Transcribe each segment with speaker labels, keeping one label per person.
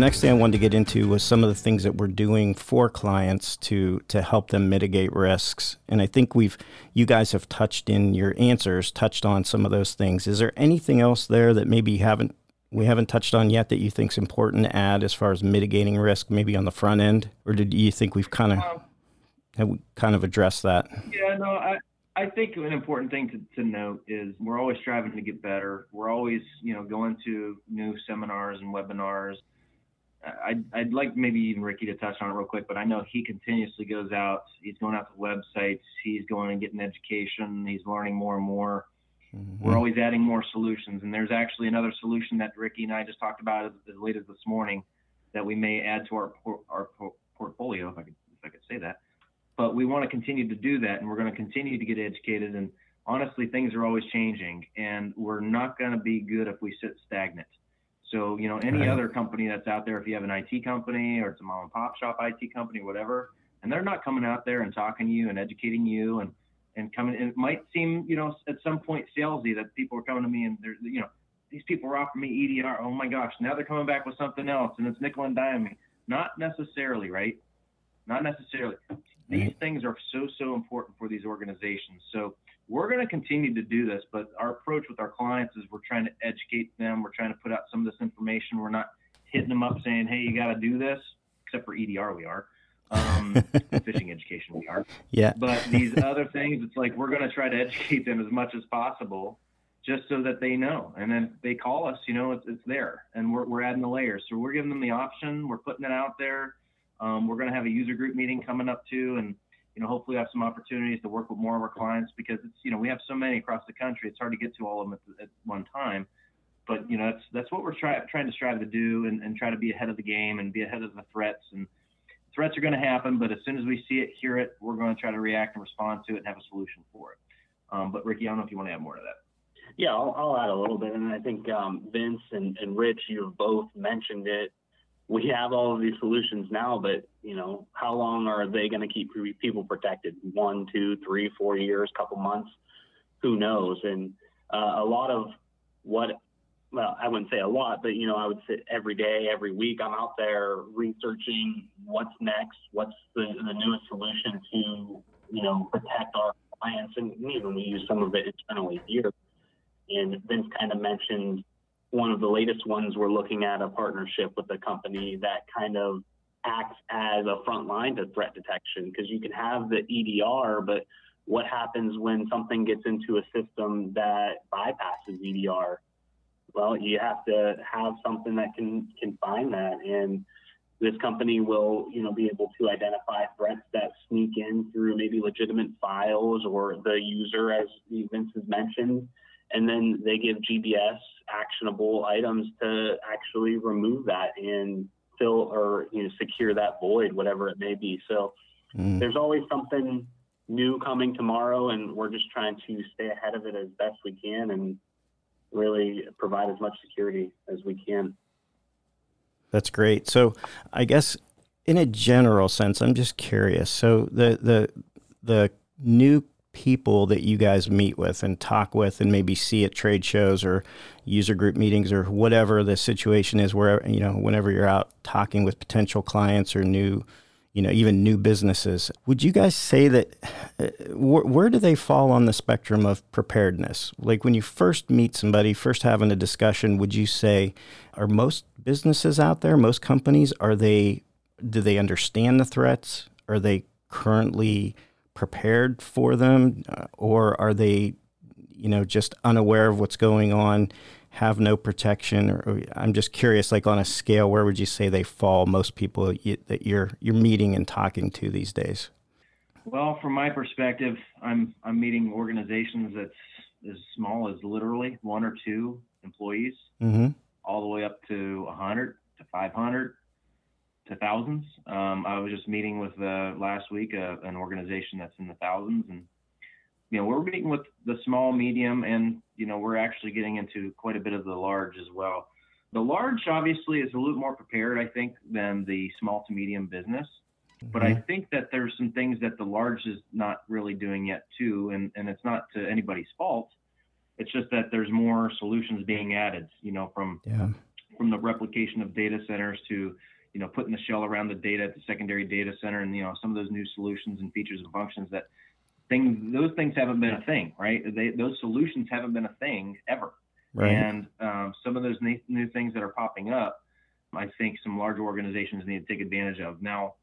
Speaker 1: next thing I wanted to get into was some of the things that we're doing for clients to to help them mitigate risks. And I think we've you guys have touched in your answers, touched on some of those things. Is there anything else there that maybe haven't we haven't touched on yet that you think is important to add as far as mitigating risk, maybe on the front end, or did you think we've kind of um, have we kind of addressed that?
Speaker 2: Yeah, no, I I think an important thing to, to note is we're always striving to get better. We're always, you know, going to new seminars and webinars. I'd, I'd like maybe even Ricky to touch on it real quick, but I know he continuously goes out. He's going out to websites. He's going and getting education. He's learning more and more. Mm-hmm. We're always adding more solutions. And there's actually another solution that Ricky and I just talked about as, as late as this morning that we may add to our, our portfolio, if I could, if I could say that but we want to continue to do that and we're going to continue to get educated and honestly things are always changing and we're not going to be good if we sit stagnant so you know any right. other company that's out there if you have an it company or it's a mom and pop shop it company whatever and they're not coming out there and talking to you and educating you and and coming and it might seem you know at some point salesy that people are coming to me and they're you know these people are offering me edr oh my gosh now they're coming back with something else and it's nickel and diming not necessarily right? Not necessarily. These things are so, so important for these organizations. So we're going to continue to do this, but our approach with our clients is we're trying to educate them. We're trying to put out some of this information. We're not hitting them up saying, hey, you got to do this, except for EDR, we are. Um, phishing education, we are.
Speaker 1: Yeah.
Speaker 2: But these other things, it's like we're going to try to educate them as much as possible just so that they know. And then they call us, you know, it's, it's there and we're, we're adding the layers. So we're giving them the option. We're putting it out there. Um, we're going to have a user group meeting coming up too, and you know hopefully have some opportunities to work with more of our clients because it's you know we have so many across the country. It's hard to get to all of them at, at one time, but you know that's that's what we're try, trying to strive to do and, and try to be ahead of the game and be ahead of the threats and threats are going to happen, but as soon as we see it, hear it, we're going to try to react and respond to it and have a solution for it. Um, but Ricky, I don't know if you want to add more to that.
Speaker 3: Yeah, I'll, I'll add a little bit, and I think um, Vince and, and Rich, you've both mentioned it we have all of these solutions now, but you know, how long are they going to keep people protected? One, two, three, four years, couple months? Who knows? And uh, a lot of what, well, I wouldn't say a lot, but you know, I would say every day, every week, I'm out there researching what's next, what's the, the newest solution to, you know, protect our clients, and even we use some of it internally here. And Vince kind of mentioned one of the latest ones, we're looking at a partnership with a company that kind of acts as a front line to threat detection because you can have the EDR, but what happens when something gets into a system that bypasses EDR? Well, you have to have something that can can find that, and this company will, you know, be able to identify threats that sneak in through maybe legitimate files or the user, as Vince has mentioned, and then they give GBS actionable items to actually remove that and fill or you know secure that void, whatever it may be. So mm. there's always something new coming tomorrow, and we're just trying to stay ahead of it as best we can and really provide as much security as we can.
Speaker 1: That's great. So I guess in a general sense, I'm just curious. So the the the new people that you guys meet with and talk with and maybe see at trade shows or user group meetings or whatever the situation is where you know whenever you're out talking with potential clients or new you know even new businesses would you guys say that uh, wh- where do they fall on the spectrum of preparedness? Like when you first meet somebody first having a discussion would you say are most businesses out there most companies are they do they understand the threats? Are they currently prepared for them, uh, or are they, you know, just unaware of what's going on, have no protection? Or, or, I'm just curious, like on a scale, where would you say they fall? Most people you, that you're you're meeting and talking to these days.
Speaker 2: Well, from my perspective, I'm I'm meeting organizations that's as small as literally one or two employees, mm-hmm. all the way up to 100 to 500 to thousands. Um, I was just meeting with uh, last week uh, an organization that's in the thousands, and you know we're meeting with the small, medium, and you know we're actually getting into quite a bit of the large as well. The large obviously is a little more prepared, I think, than the small to medium business. Mm-hmm. But I mm-hmm. think that there's some things that the large is not really doing yet too, and and it's not to anybody's fault. It's just that there's more solutions being added, you know, from
Speaker 1: yeah
Speaker 2: from the replication of data centers to you know putting the shell around the data at the secondary data center and you know some of those new solutions and features and functions that things those things haven't been a thing right? They, those solutions haven't been a thing ever. Right. and um, some of those new, new things that are popping up i think some large organizations need to take advantage of. Now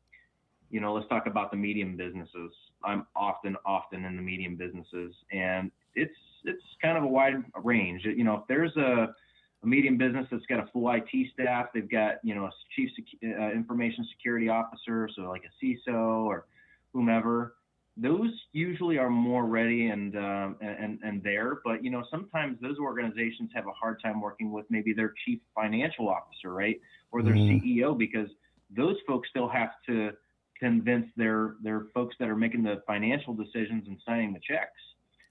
Speaker 2: you know let's talk about the medium businesses. I'm often often in the medium businesses and it's it's kind of a wide range. You know if there's a a medium business that's got a full IT staff. They've got, you know, a chief sec- uh, information security officer, so like a CISO or whomever. Those usually are more ready and um, and and there, but you know sometimes those organizations have a hard time working with maybe their chief financial officer, right, or their mm. Mm-hmm. CEO, because those folks still have to convince their their folks that are making the financial decisions and signing the checks.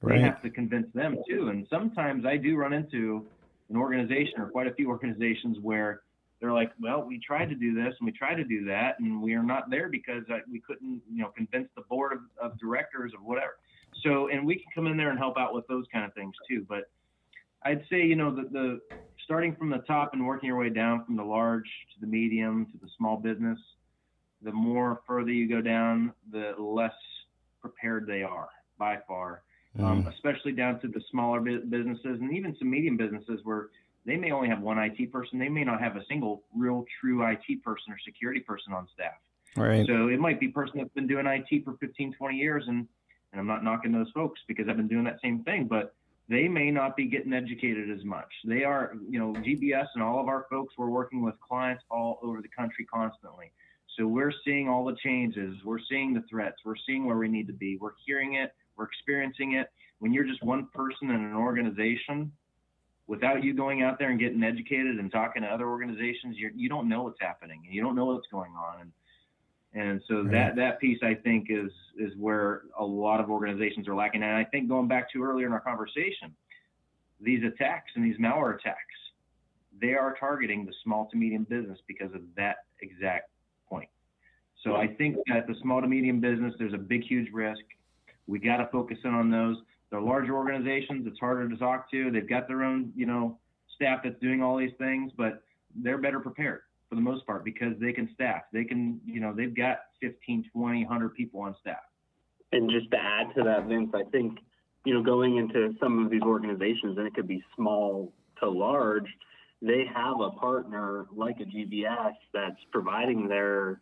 Speaker 2: Right. They have to convince them too, and sometimes I do run into an organization or quite a few organizations where they're like, well, we tried to do this and we tried to do that, and we are not there because uh, we couldn't, you know, convince the board of, of directors of whatever. So, and we can come in there and help out with those kind of things too. But I'd say, you know, the, the starting from the top and working your way down from the large to the medium to the small business, the more further you go down, the less prepared they are by far um, mm. especially down to the smaller businesses and even some medium businesses where they may only have one IT person. They may not have a single real true IT person or security person on staff.
Speaker 1: Right.
Speaker 2: So it might be a person that's been doing IT for 15, 20 years. And, and I'm not knocking those folks because I've been doing that same thing, but they may not be getting educated as much. They are, you know, GBS and all of our folks, we're working with clients all over the country constantly. So we're seeing all the changes. We're seeing the threats. We're seeing where we need to be. We're hearing it. We're experiencing it. When you're just one person in an organization, without you going out there and getting educated and talking to other organizations, you're, you don't know what's happening and you don't know what's going on. And, and so right. that, that piece I think is, is where a lot of organizations are lacking. And I think going back to earlier in our conversation, these attacks and these malware attacks, they are targeting the small to medium business because of that exact point. So I think that the small to medium business, there's a big, huge risk. We got to focus in on those. They're larger organizations. It's harder to talk to. They've got their own, you know, staff that's doing all these things, but they're better prepared for the most part because they can staff. They can, you know, they've got 15, 20, 100 people on staff.
Speaker 3: And just to add to that, Vince, I think, you know, going into some of these organizations, and it could be small to large, they have a partner like a GBS that's providing their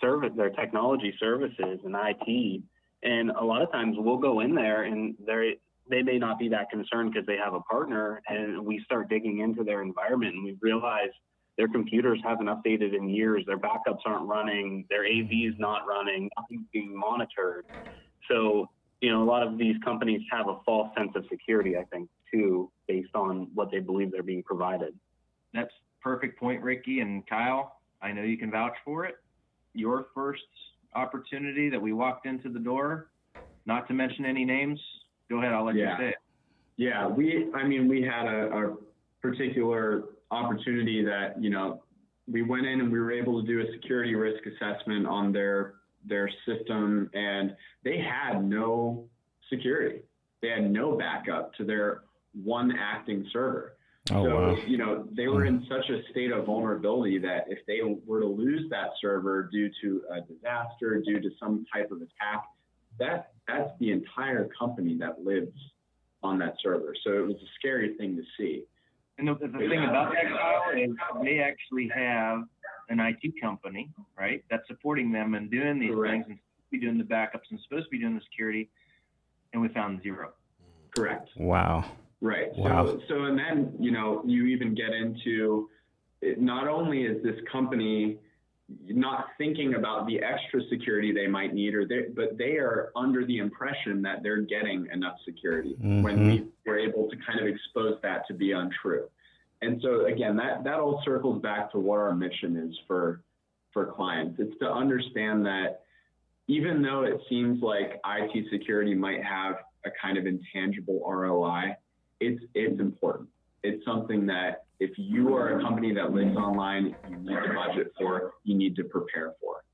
Speaker 3: service, their technology services and IT and a lot of times we'll go in there and they they may not be that concerned because they have a partner and we start digging into their environment and we realize their computers haven't updated in years, their backups aren't running, their AV is not running, nothing's being monitored. So, you know, a lot of these companies have a false sense of security, I think, too, based on what they believe they're being provided.
Speaker 2: That's perfect point, Ricky and Kyle. I know you can vouch for it. Your first opportunity that we walked into the door, not to mention any names. Go ahead, I'll let yeah. you say it.
Speaker 4: Yeah, we, I mean, we had a, a particular opportunity that, you know, we went in and we were able to do a security risk assessment on their their system and they had no security. They had no backup to their one acting server. Oh, so, wow. you know, they were in such a state of vulnerability that if they were to lose that server due to a disaster, due to some type of attack, that that's the entire company that lives on that server. So it was a scary thing to see.
Speaker 2: And the, the thing about that, Kyle, is they actually have an IT company, right, that's supporting them and doing these Correct. things and be doing the backups and supposed to be doing the security, and we found zero.
Speaker 4: Correct.
Speaker 1: Wow.
Speaker 4: Right. Wow. So, so, and then, you know, you even get into it, not only is this company not thinking about the extra security they might need, or they, but they are under the impression that they're getting enough security mm-hmm. when we were able to kind of expose that to be untrue. And so again, that, that all circles back to what our mission is for, for clients. It's to understand that even though it seems like IT security might have a kind of intangible ROI, it's it's important. It's something that if you are a company that lives online, you need to budget for, you need to prepare for.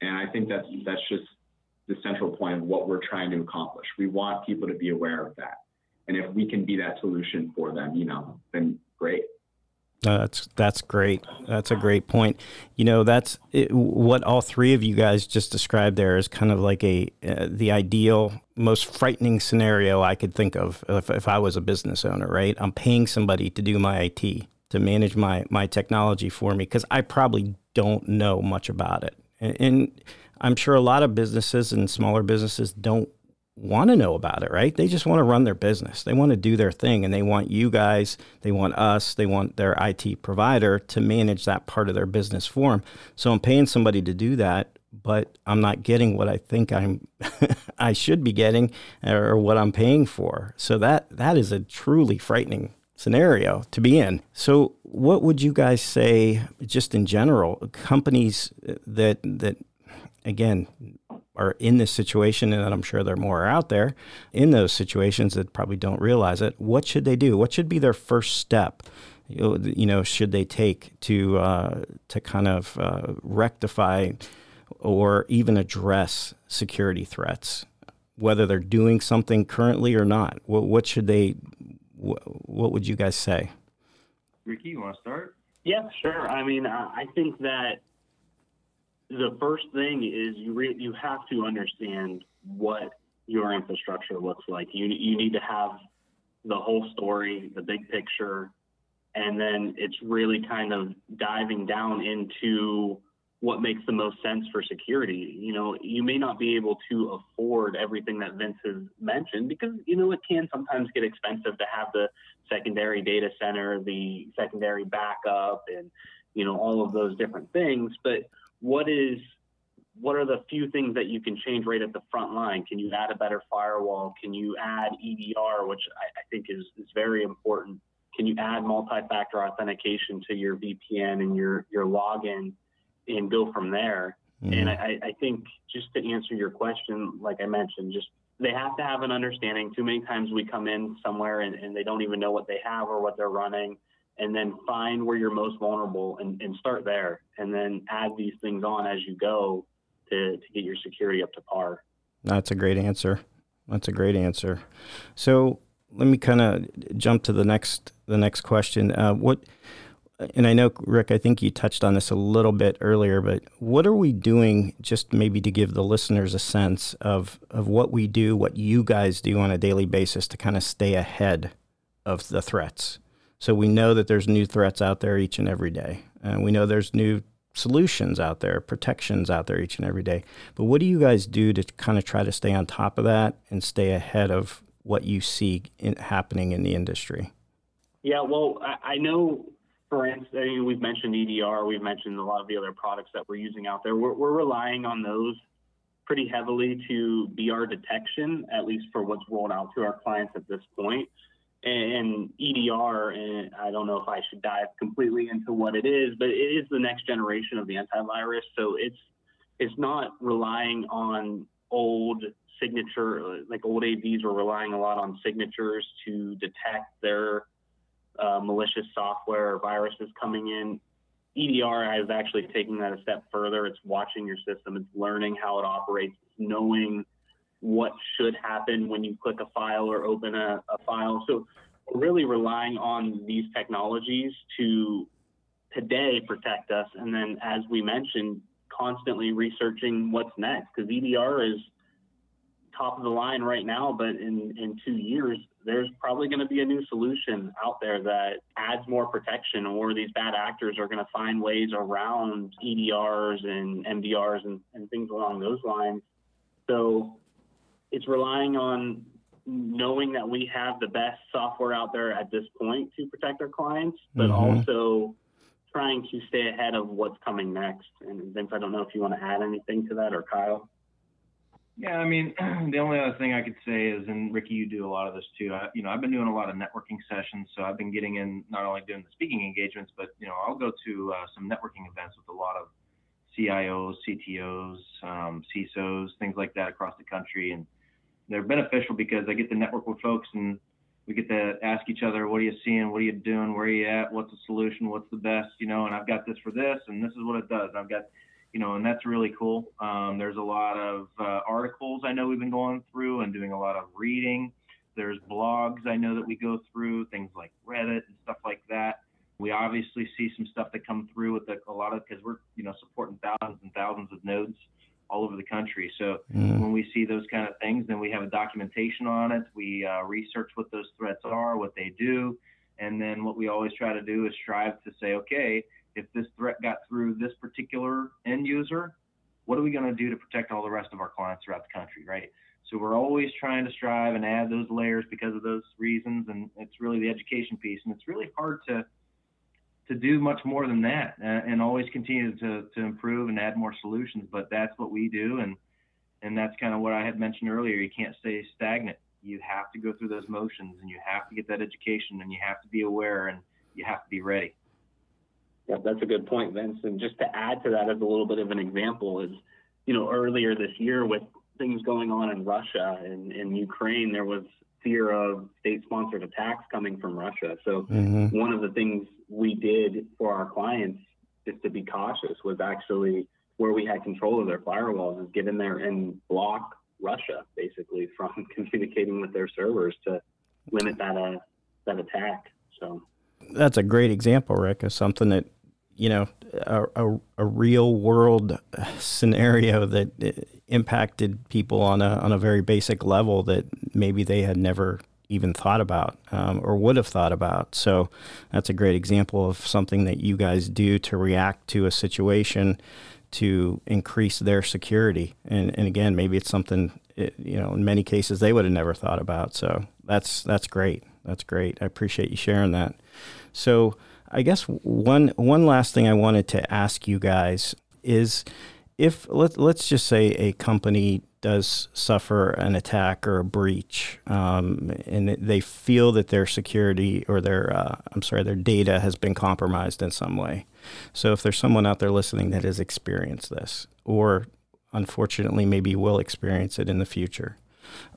Speaker 4: And I think that's that's just the central point of what we're trying to accomplish. We want people to be aware of that. And if we can be that solution for them, you know, then great.
Speaker 1: That's that's great. That's a great point. You know, that's it, what all three of you guys just described there is kind of like a uh, the ideal, most frightening scenario I could think of if, if I was a business owner. Right, I'm paying somebody to do my IT to manage my my technology for me because I probably don't know much about it, and, and I'm sure a lot of businesses and smaller businesses don't want to know about it, right? They just want to run their business. They want to do their thing and they want you guys, they want us, they want their IT provider to manage that part of their business for them. So I'm paying somebody to do that, but I'm not getting what I think I'm I should be getting or what I'm paying for. So that that is a truly frightening scenario to be in. So what would you guys say just in general companies uh, that that again are in this situation, and I'm sure there are more out there in those situations that probably don't realize it. What should they do? What should be their first step? You know, should they take to uh, to kind of uh, rectify or even address security threats, whether they're doing something currently or not? What, what should they? What would you guys say?
Speaker 2: Ricky, you want to start?
Speaker 3: Yeah, sure. I mean, I think that the first thing is you re- you have to understand what your infrastructure looks like. You you need to have the whole story, the big picture, and then it's really kind of diving down into what makes the most sense for security. You know, you may not be able to afford everything that Vince has mentioned because, you know, it can sometimes get expensive to have the secondary data center, the secondary backup, and, you know, all of those different things. But what is what are the few things that you can change right at the front line? Can you add a better firewall? Can you add EDR, which I, I think is, is very important? Can you add multi-factor authentication to your VPN and your, your login and go from there? Mm-hmm. And I, I think just to answer your question, like I mentioned, just they have to have an understanding. Too many times we come in somewhere and, and they don't even know what they have or what they're running and then find where you're most vulnerable and, and start there and then add these things on as you go to, to get your security up to par.
Speaker 1: That's a great answer. That's a great answer. So let me kind of jump to the next the next question. Uh, what and I know Rick, I think you touched on this a little bit earlier, but what are we doing just maybe to give the listeners a sense of of what we do, what you guys do on a daily basis to kind of stay ahead of the threats? So we know that there's new threats out there each and every day. And we know there's new solutions out there, protections out there each and every day. But what do you guys do to kind of try to stay on top of that and stay ahead of what you see in, happening in the industry?
Speaker 3: Yeah, well, I, I know, for instance, I mean, we've mentioned EDR, we've mentioned a lot of the other products that we're using out there. We're, we're relying on those pretty heavily to be our detection, at least for what's rolled out to our clients at this point and EDR, and I don't know if I should dive completely into what it is, but it is the next generation of the antivirus. So it's it's not relying on old signature, like old AVs were relying a lot on signatures to detect their uh, malicious software or viruses coming in. EDR is actually taking that a step further. It's watching your system. It's learning how it operates, knowing what should happen when you click a file or open a, a file. So really relying on these technologies to today protect us. And then, as we mentioned, constantly researching what's next because EDR is top of the line right now, but in, in two years, there's probably going to be a new solution out there that adds more protection, or these bad actors are going to find ways around EDRs and MDRs and, and things along those lines. So it's relying on knowing that we have the best software out there at this point to protect our clients, but mm-hmm. also trying to stay ahead of what's coming next. And Vince, I don't know if you want to add anything to that or Kyle.
Speaker 2: Yeah, I mean, the only other thing I could say is, and Ricky, you do a lot of this too. I, you know, I've been doing a lot of networking sessions, so I've been getting in not only doing the speaking engagements, but you know, I'll go to uh, some networking events with a lot of CIOs, CTOs, um, CISOs, things like that across the country, and they're beneficial because I get to network with folks and we get to ask each other, what are you seeing? What are you doing? Where are you at? What's the solution? What's the best? You know, and I've got this for this, and this is what it does. I've got, you know, and that's really cool. Um, there's a lot of uh, articles I know we've been going through and doing a lot of reading. There's blogs I know that we go through, things like Reddit and stuff like that. We obviously see some stuff that come through with the, a lot of because we're you know supporting thousands and thousands of nodes all over the country. So mm. when we see those kind of things, then we have a documentation on it. We uh, research what those threats are, what they do, and then what we always try to do is strive to say, okay, if this threat got through this particular end user, what are we going to do to protect all the rest of our clients throughout the country, right? So we're always trying to strive and add those layers because of those reasons, and it's really the education piece, and it's really hard to to do much more than that and, and always continue to, to improve and add more solutions. But that's what we do. And, and that's kind of what I had mentioned earlier. You can't stay stagnant. You have to go through those motions and you have to get that education and you have to be aware and you have to be ready.
Speaker 3: Yeah, that's a good point, Vince. And just to add to that as a little bit of an example is, you know, earlier this year with things going on in Russia and in Ukraine, there was fear of state-sponsored attacks coming from Russia. So mm-hmm. one of the things we did for our clients just to be cautious was actually where we had control of their firewalls is get in there and block Russia basically from communicating with their servers to limit that uh, that attack. So
Speaker 1: that's a great example, Rick, of something that you know a, a, a real world scenario that uh, impacted people on a on a very basic level that maybe they had never even thought about um, or would have thought about. So that's a great example of something that you guys do to react to a situation to increase their security. And, and again, maybe it's something it, you know in many cases they would have never thought about. So that's that's great. That's great. I appreciate you sharing that. So I guess one one last thing I wanted to ask you guys is if let, let's just say a company does suffer an attack or a breach, um, and they feel that their security or their uh, I'm sorry their data has been compromised in some way. So if there's someone out there listening that has experienced this, or unfortunately maybe will experience it in the future,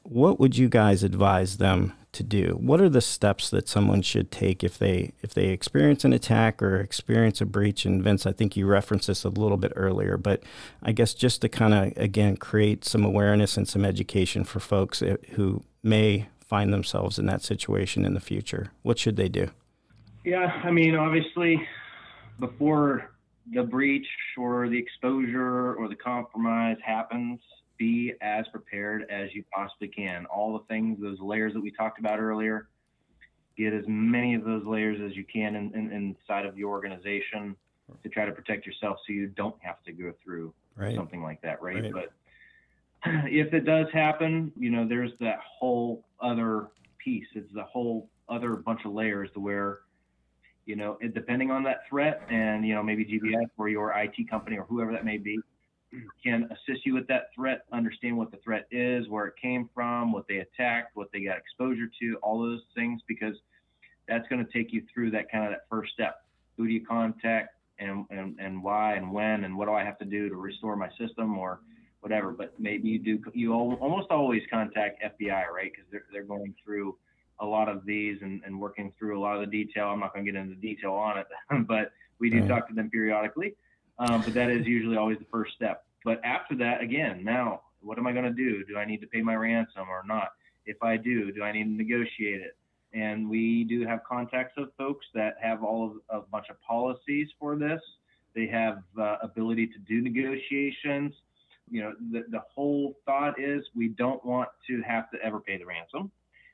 Speaker 1: what would you guys advise them to do? What are the steps that someone should take if they if they experience an attack or experience a breach? And Vince, I think you referenced this a little bit earlier, but I guess just to kind of again create some awareness and some education for folks eh, who may find themselves in that situation in the future. What should they do?
Speaker 2: Yeah, I mean, obviously, before the breach or the exposure or the compromise happens, be as prepared as you possibly can. All the things, those layers that we talked about earlier, get as many of those layers as you can in, in, inside of the organization to try to protect yourself so you don't have to go through right. something like that, right? right? But if it does happen, you know, there's that whole other piece. It's the whole other bunch of layers to where, you know, it, depending on that threat and, you know, maybe GBS or your IT company or whoever that may be, can assist you with that threat, understand what the threat is, where it came from, what they attacked, what they got exposure to, all those things, because that's going to take you through that kind of that first step. Who do you contact and, and, and why and when and what do I have to do to restore my system or whatever. But maybe you do, you almost always contact FBI, right? Because they're, they're going through a lot of these and, and working through a lot of the detail. I'm not going to get into detail on it, but we do right. talk to them periodically. Um, but that is usually always the first step. But after that, again, now what am I going to do? Do I need to pay my ransom or not? If I do, do I need to negotiate it? And we do have contacts of folks that have all of a bunch of policies for this. They have uh, ability to do negotiations. You know, the, the whole thought is we don't want to have to ever pay the ransom.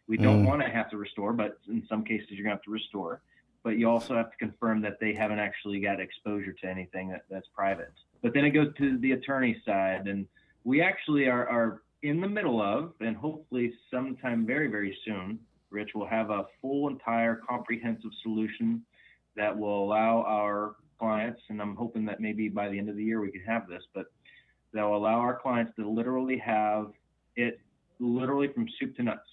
Speaker 2: We don't mm. want to have to restore, but in some cases you're going to have to restore but you also have to confirm that they haven't actually got exposure to anything that, that's private. But then it goes to the attorney side, and we actually are, are in the middle of, and hopefully sometime very, very soon, Rich will have a full, entire, comprehensive solution that will allow our clients, and I'm hoping that maybe by the end of the year we can have this, but that will allow our clients to literally have it literally from soup to nuts.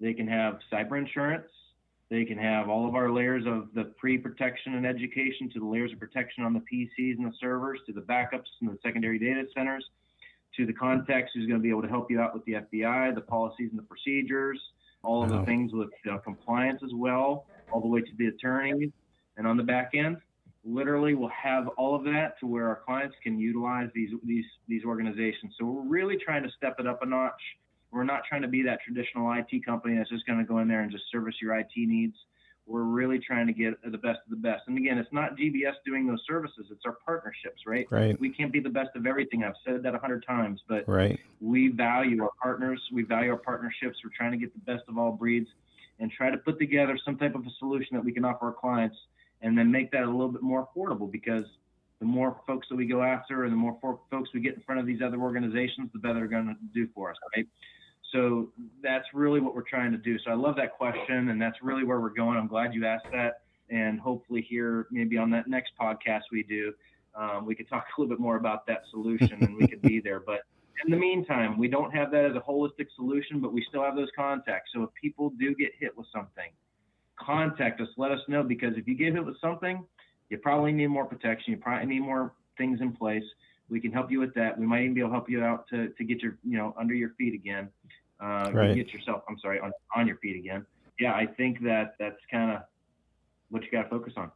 Speaker 2: They can have cyber insurance, they can have all of our layers of the pre-protection and education to the layers of protection on the PCs and the servers, to the backups and the secondary data centers, to the context who's going to be able to help you out with the FBI, the policies and the procedures, all of the things with compliance as well, all the way to the attorneys. And on the back end, literally we'll have all of that to where our clients can utilize these these these organizations. So we're really trying to step it up a notch we're not trying to be that traditional IT company that's just going to go in there and just service your IT needs. we're really trying to get the best of the best. And again, it's not GBS doing those services; it's our partnerships, right?
Speaker 1: Right.
Speaker 2: We can't be the best of everything. I've said that a hundred times, but
Speaker 1: right.
Speaker 2: we value our partners. We value our partnerships. We're trying to get the best of all breeds and try to put together some type of a solution that we can offer our clients, and then make that a little bit more affordable because the more folks that we go after and the more folks we get in front of these other organizations, the better they're going to do for us, right? So that's really what we're trying to do. So I love that question, and that's really where we're going. I'm glad you asked that, and hopefully here maybe on that next podcast we do, um, we could talk a little bit more about that solution, and we could be there. But in the meantime, we don't have that as a holistic solution, but we still have those contacts. So if people do get hit with something, contact us, let us know because if you get hit with something, you probably need more protection. You probably need more things in place. We can help you with that. We might even be able to help you out to, to get your, you know, under your feet again. Uh,
Speaker 1: Right.
Speaker 2: Get yourself, I'm sorry, on, on your feet again. Yeah, I think that that's kind of what you got to focus on.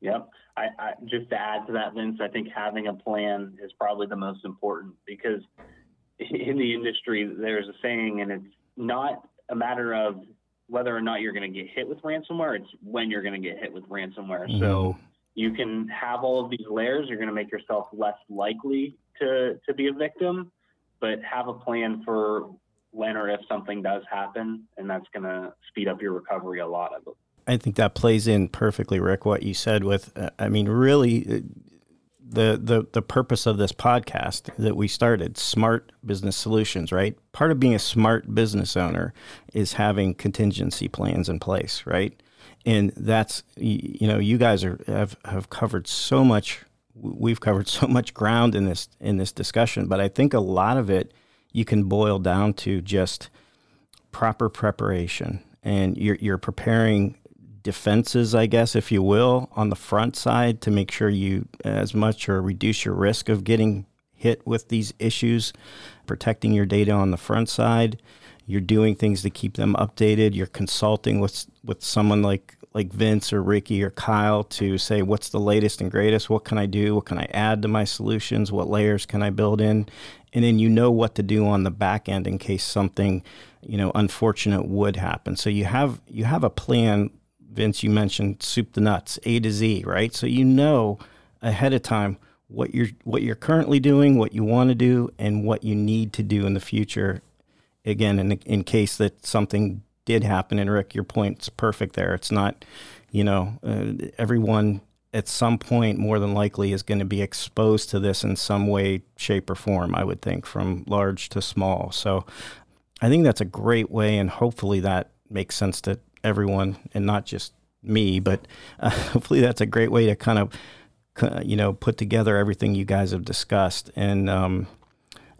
Speaker 3: Yep. I, I just to add to that, Vince, I think having a plan is probably the most important because in the industry there's a saying, and it's not a matter of whether or not you're going to get hit with ransomware; it's when you're going to get hit with ransomware. So you can have all of these layers. You're going to make yourself less likely to to be a victim, but have a plan for when or if something does happen, and that's going to speed up your recovery a lot. I believe.
Speaker 1: I think that plays in perfectly, Rick. What you said with, uh, I mean, really, uh, the the the purpose of this podcast that we started, smart business solutions, right? Part of being a smart business owner is having contingency plans in place, right? And that's you know, you guys are have have covered so much. We've covered so much ground in this in this discussion, but I think a lot of it you can boil down to just proper preparation, and you're you're preparing defenses, I guess, if you will, on the front side to make sure you as much or reduce your risk of getting hit with these issues, protecting your data on the front side. You're doing things to keep them updated. You're consulting with with someone like like Vince or Ricky or Kyle to say what's the latest and greatest, what can I do, what can I add to my solutions, what layers can I build in, and then you know what to do on the back end in case something, you know, unfortunate would happen. So you have you have a plan Vince, you mentioned soup to nuts, A to Z, right? So you know ahead of time what you're what you're currently doing, what you want to do, and what you need to do in the future. Again, in in case that something did happen, and Rick, your point's perfect there. It's not, you know, uh, everyone at some point more than likely is going to be exposed to this in some way, shape, or form. I would think from large to small. So I think that's a great way, and hopefully that makes sense to everyone and not just me, but uh, hopefully that's a great way to kind of, uh, you know, put together everything you guys have discussed. And um,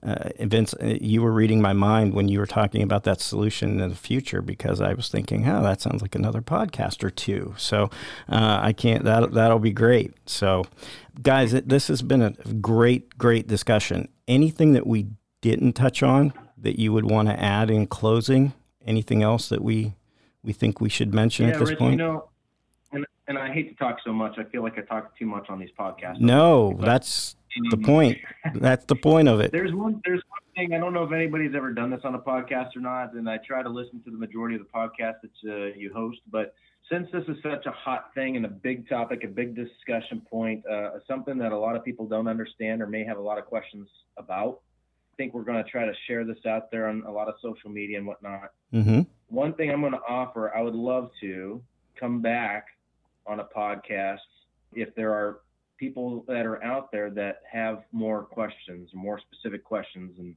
Speaker 1: uh, Vince, uh, you were reading my mind when you were talking about that solution in the future because I was thinking, oh, that sounds like another podcast or two. So uh, I can't. That that'll be great. So, guys, this has been a great, great discussion. Anything that we didn't touch on that you would want to add in closing? Anything else that we we think we should mention
Speaker 2: yeah,
Speaker 1: at this
Speaker 2: Rich,
Speaker 1: point?
Speaker 2: You know, and, and I hate to talk so much. I feel like I talk too much on these podcasts.
Speaker 1: no, that's the point. That's the point of it.
Speaker 2: There's one. There's one thing. I don't know if anybody's ever done this on a podcast or not, and I try to listen to the majority of the podcasts that uh, you host. But since this is such a hot thing and a big topic, a big discussion point, uh, something that a lot of people don't understand or may have a lot of questions about, I think we're going to try to share this out there on a lot of social media and whatnot.
Speaker 1: Mm-hmm.
Speaker 2: One thing I'm going to offer, I would love to come back on a podcast if there are people that are out there that have more questions, more specific questions, and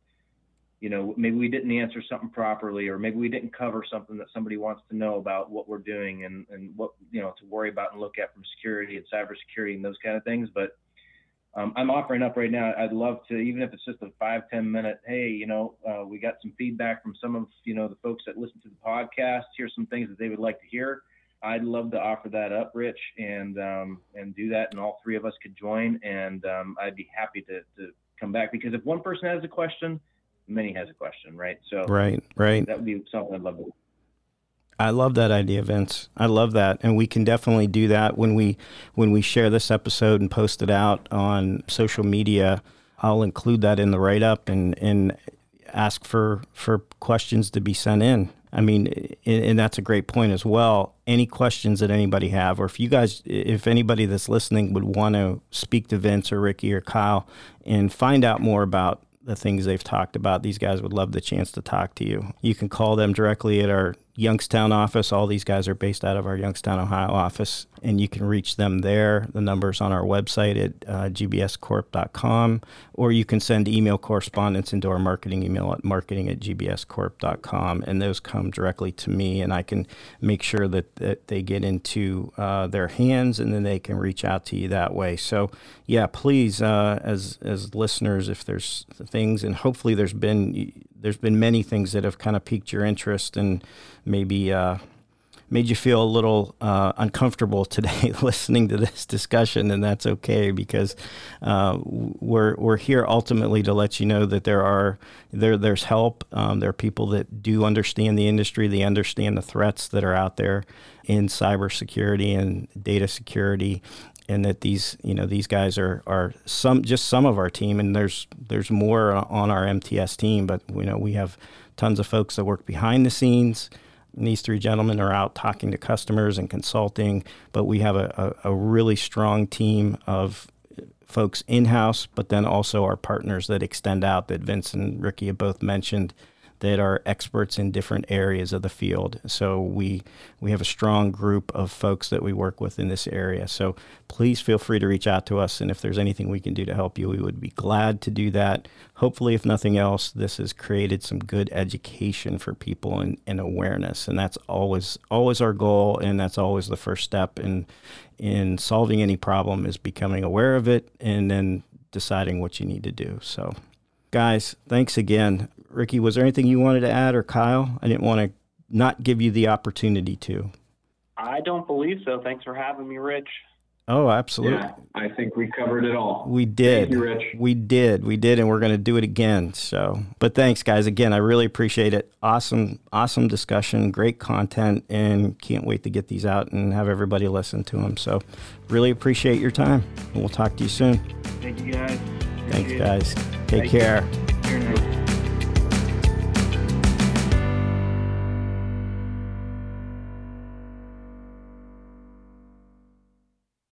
Speaker 2: you know maybe we didn't answer something properly, or maybe we didn't cover something that somebody wants to know about what we're doing and and what you know to worry about and look at from security and cybersecurity and those kind of things, but um, I'm offering up right now. I'd love to, even if it's just a five ten minute, hey, you know, uh, we got some feedback from some of, you know, the folks that listen to the podcast. Here's some things that they would like to hear. I'd love to offer that up, Rich, and um, and do that, and all three of us could join, and um, I'd be happy to, to come back because if one person has a question, many has a question, right? So
Speaker 1: right, right.
Speaker 2: that would be something I'd love to.
Speaker 1: I love that idea, Vince. I love that, and we can definitely do that when we when we share this episode and post it out on social media. I'll include that in the write up, and and ask for for questions to be sent in. I mean, and, that's a great point as well. Any questions that anybody have, or if you guys, if anybody that's listening would want to speak to Vince or Ricky or Kyle and find out more about the things they've talked about, these guys would love the chance to talk to you. You can call them directly at our Youngstown office. All these guys are based out of our Youngstown, Ohio office, and you can reach them there. The number's on our website at uh, gbscorp.com, or you can send email correspondence into our marketing email at marketing at gbscorp.com, and those come directly to me, and I can make sure that, that they get into uh, their hands, and then they can reach out to you that way. So, yeah, please, uh, as as listeners, if there's things, and hopefully there's been there's been many things that have kind of piqued your interest and maybe uh, made you feel a little uh, uncomfortable today listening to this discussion, and that's okay because uh, we're we're here ultimately to let you know that there are there there's help. Um, there are people that do understand the industry, they understand the threats that are out there in cybersecurity and data security, and that these you know these guys are are some just some of our team and there's there's more uh, on our MTS team but you know we have tons of folks that work behind the scenes. And these three gentlemen are out talking to customers and consulting but we have a, a, a really strong team of folks in-house but then also our partners that extend out that Vince and Ricky have both mentioned that are experts in different areas of the field. So we we have a strong group of folks that we work with in this area. So please feel free to reach out to us, and if there's anything we can do to help you, we would be glad to do that. Hopefully, if nothing else, this has created some good education for people and, and awareness, and that's always always our goal, and that's always the first step in in solving any problem is becoming aware of it and then deciding what you need to do. So guys, thanks again. Ricky, was there anything you wanted to add, or Kyle? I didn't want to not give you the opportunity to.
Speaker 3: I don't believe so. Thanks for having me, Rich.
Speaker 1: Oh, absolutely. Yeah,
Speaker 4: I think we covered it all.
Speaker 1: We did.
Speaker 4: You, Rich.
Speaker 1: We did. We did, and we're going to do it again. So, but thanks, guys. Again, I really appreciate it. Awesome, awesome discussion, great content, and can't wait to get these out and have everybody listen to them. So, really appreciate your time, and we'll talk to you soon.
Speaker 2: Thank you, guys.
Speaker 1: Thanks, guys. Take Thank care. You.